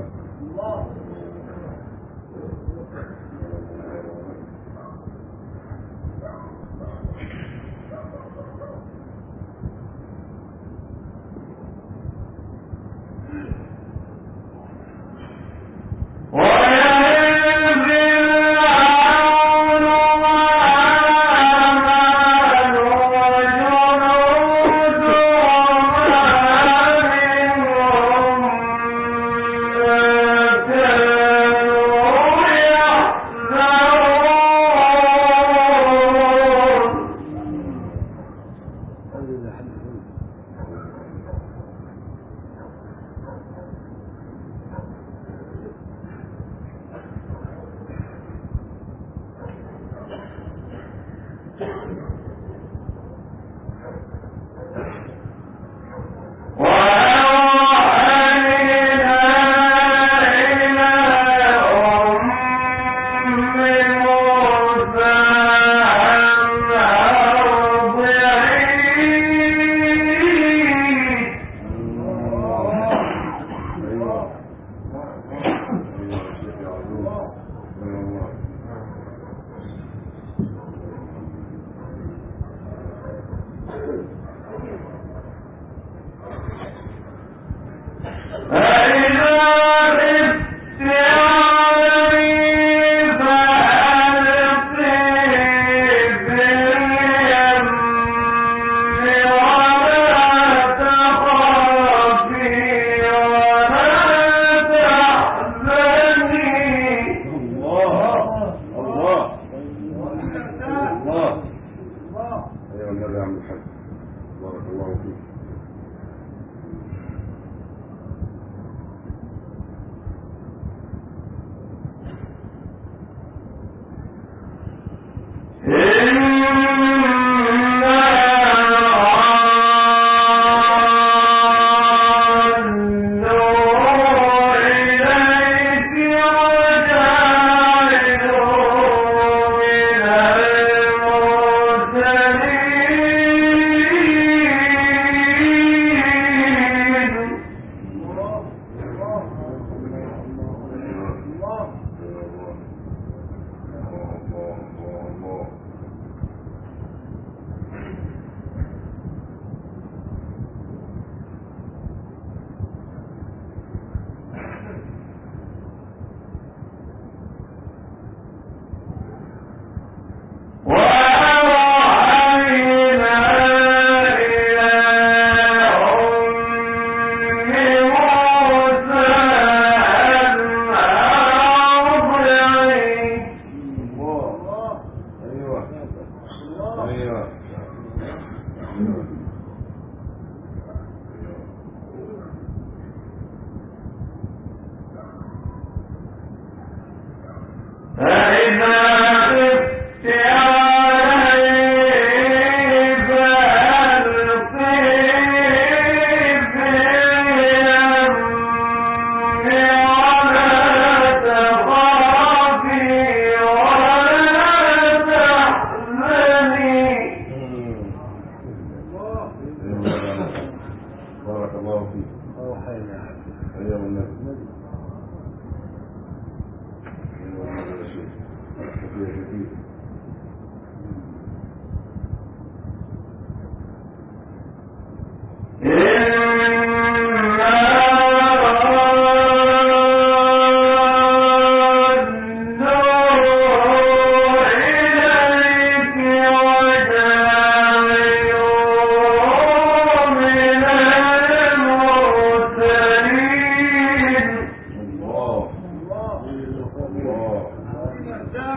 الله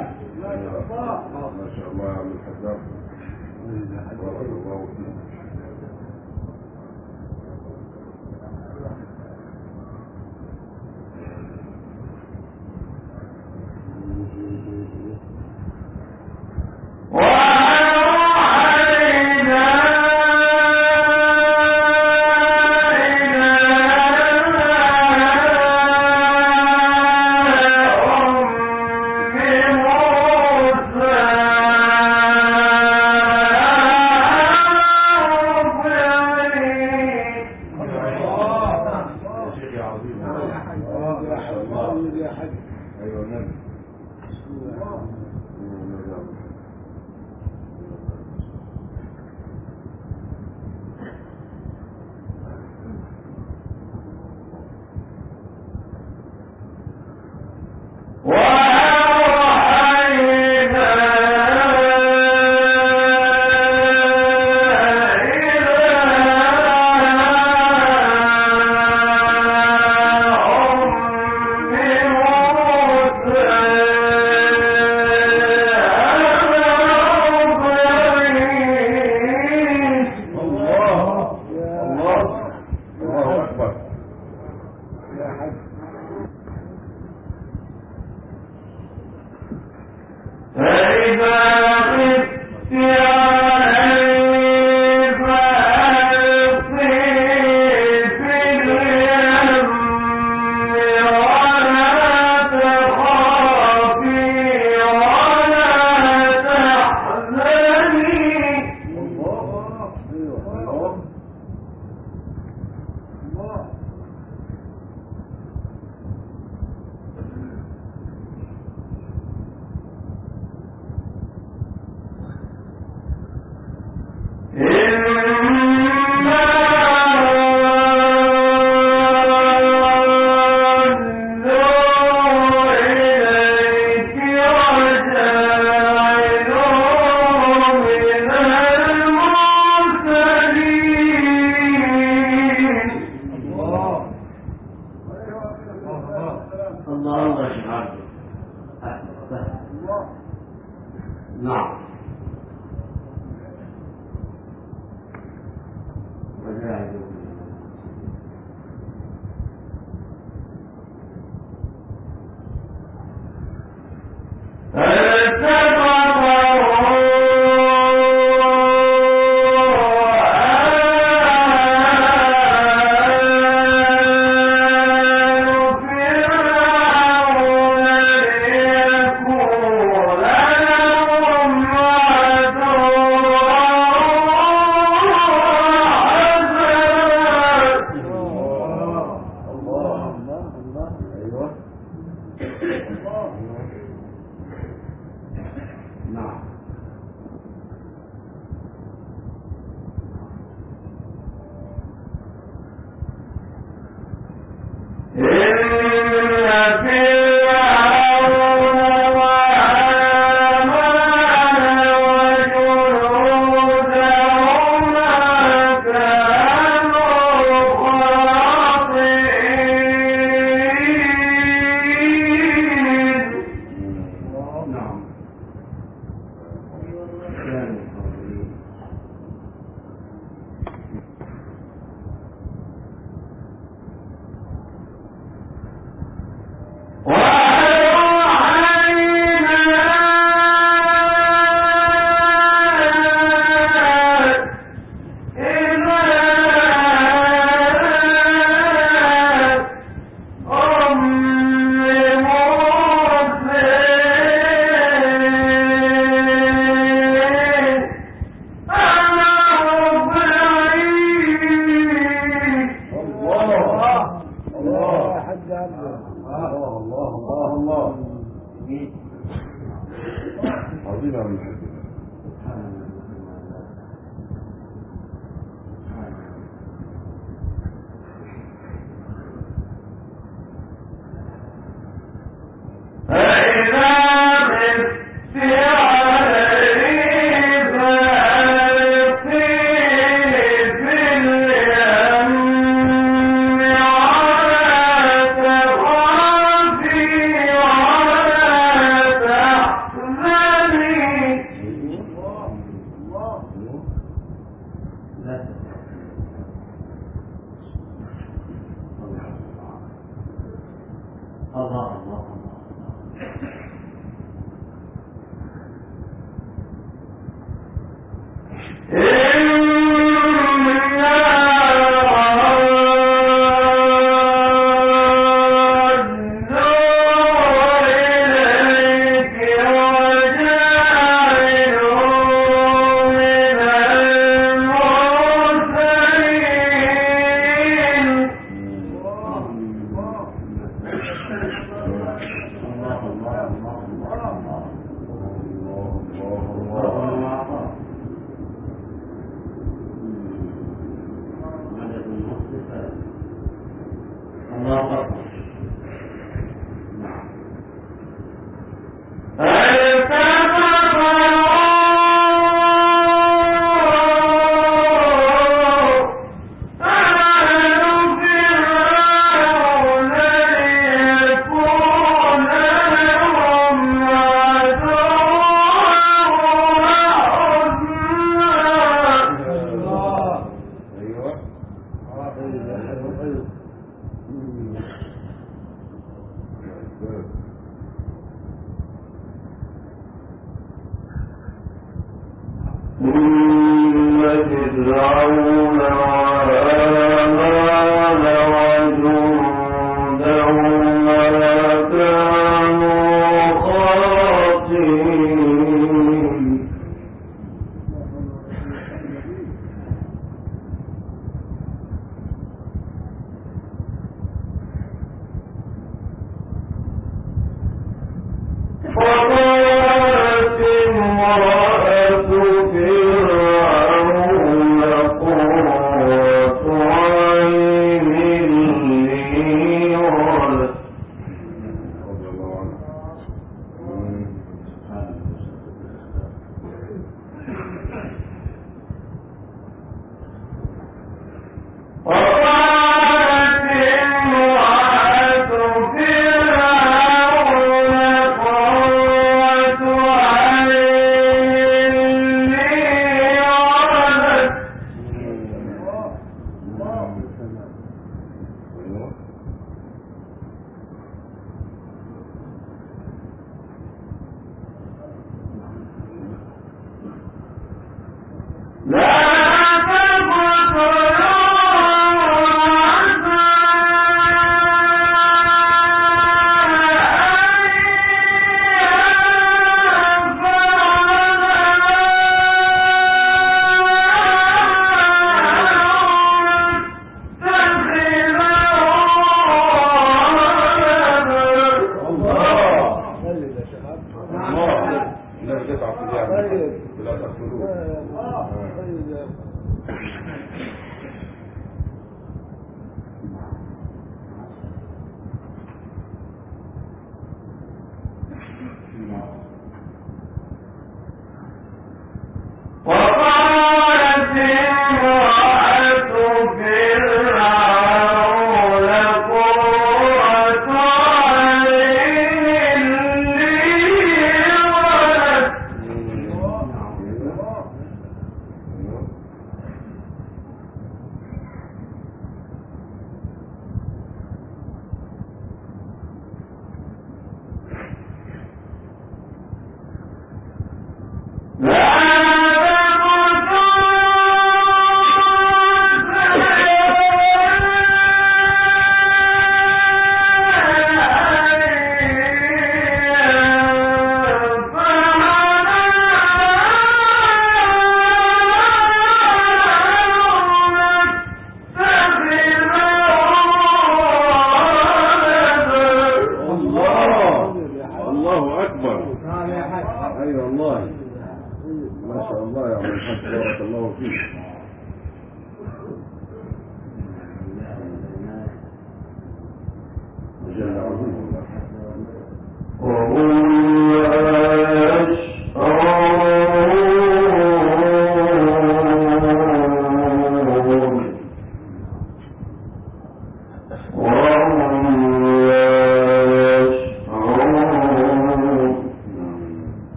ما شاء الله يا عم الحجاج.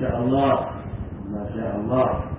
شاء الله ما شاء الله.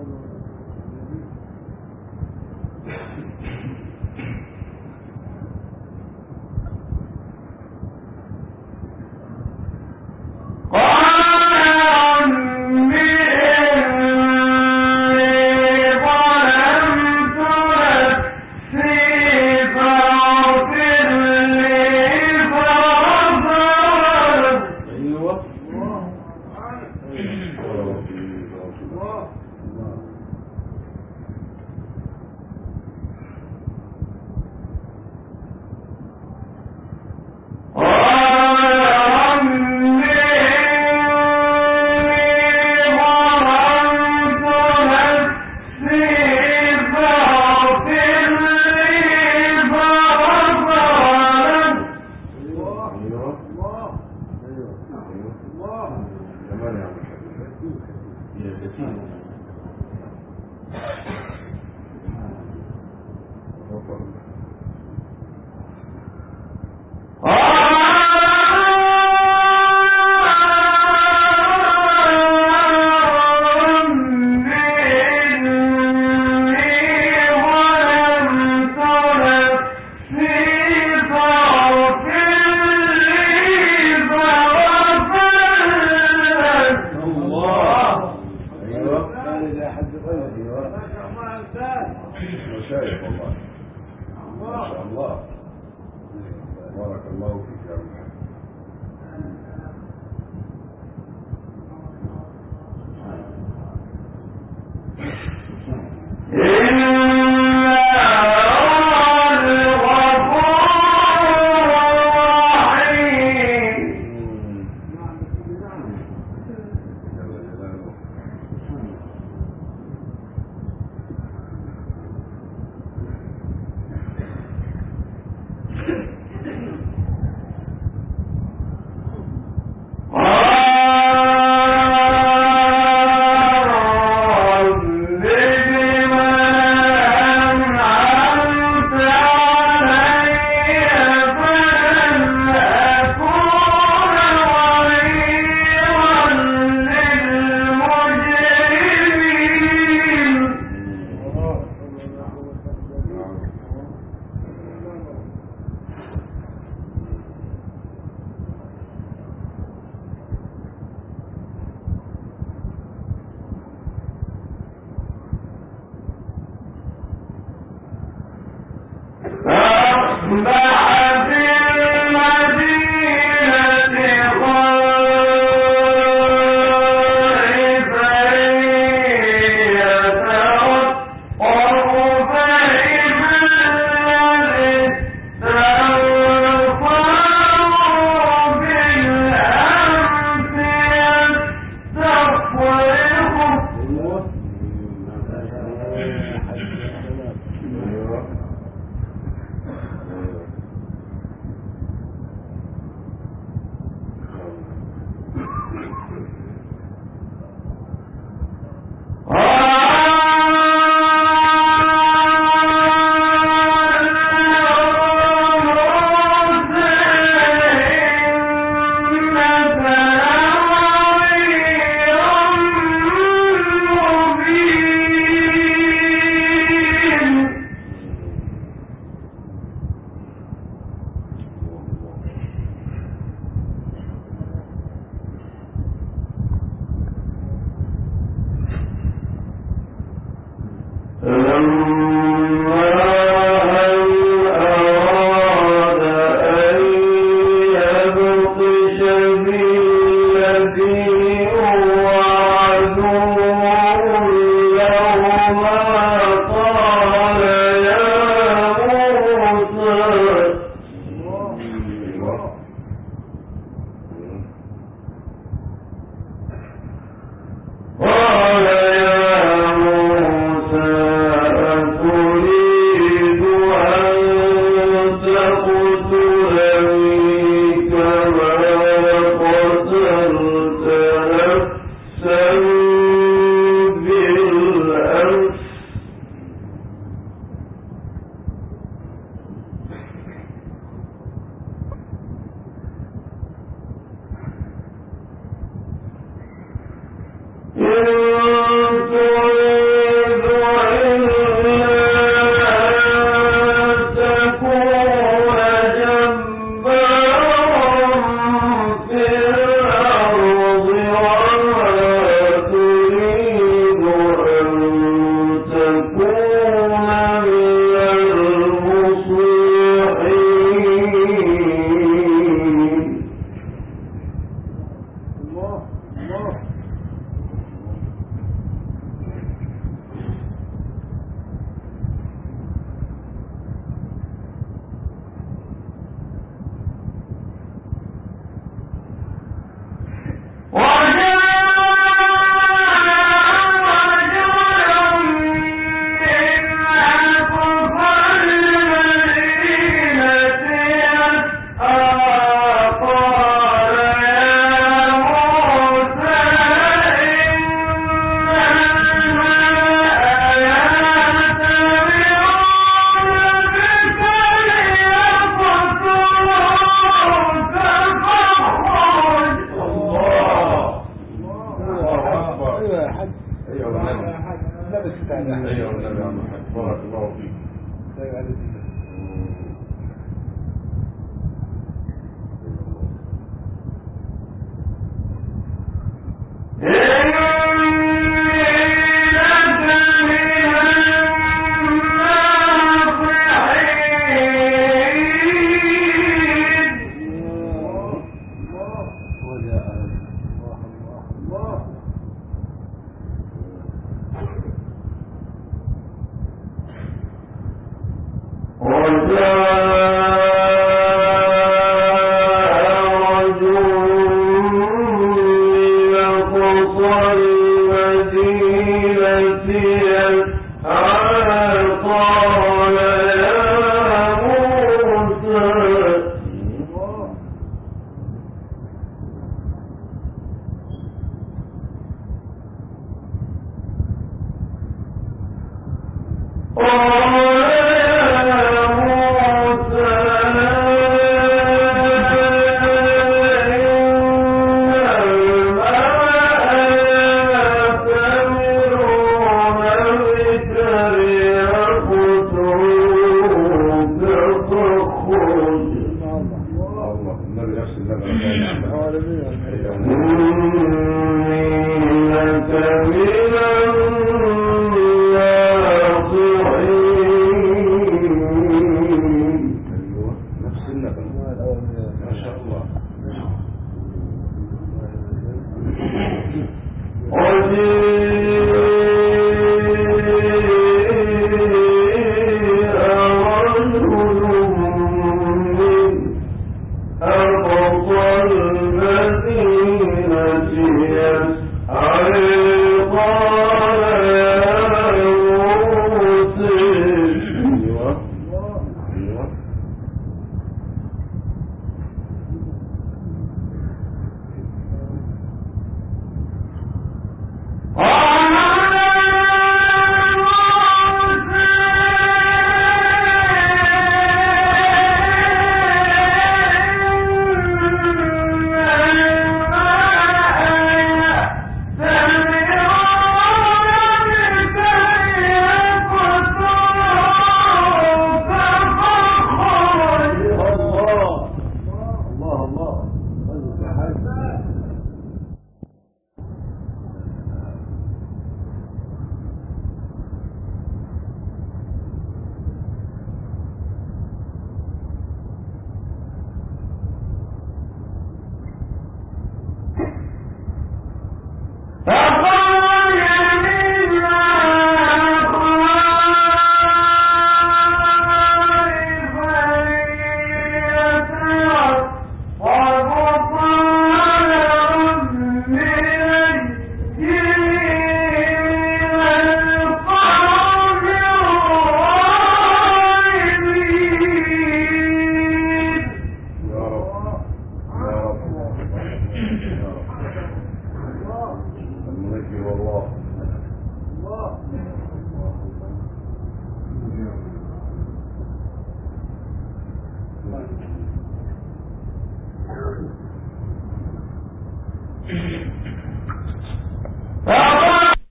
Amen.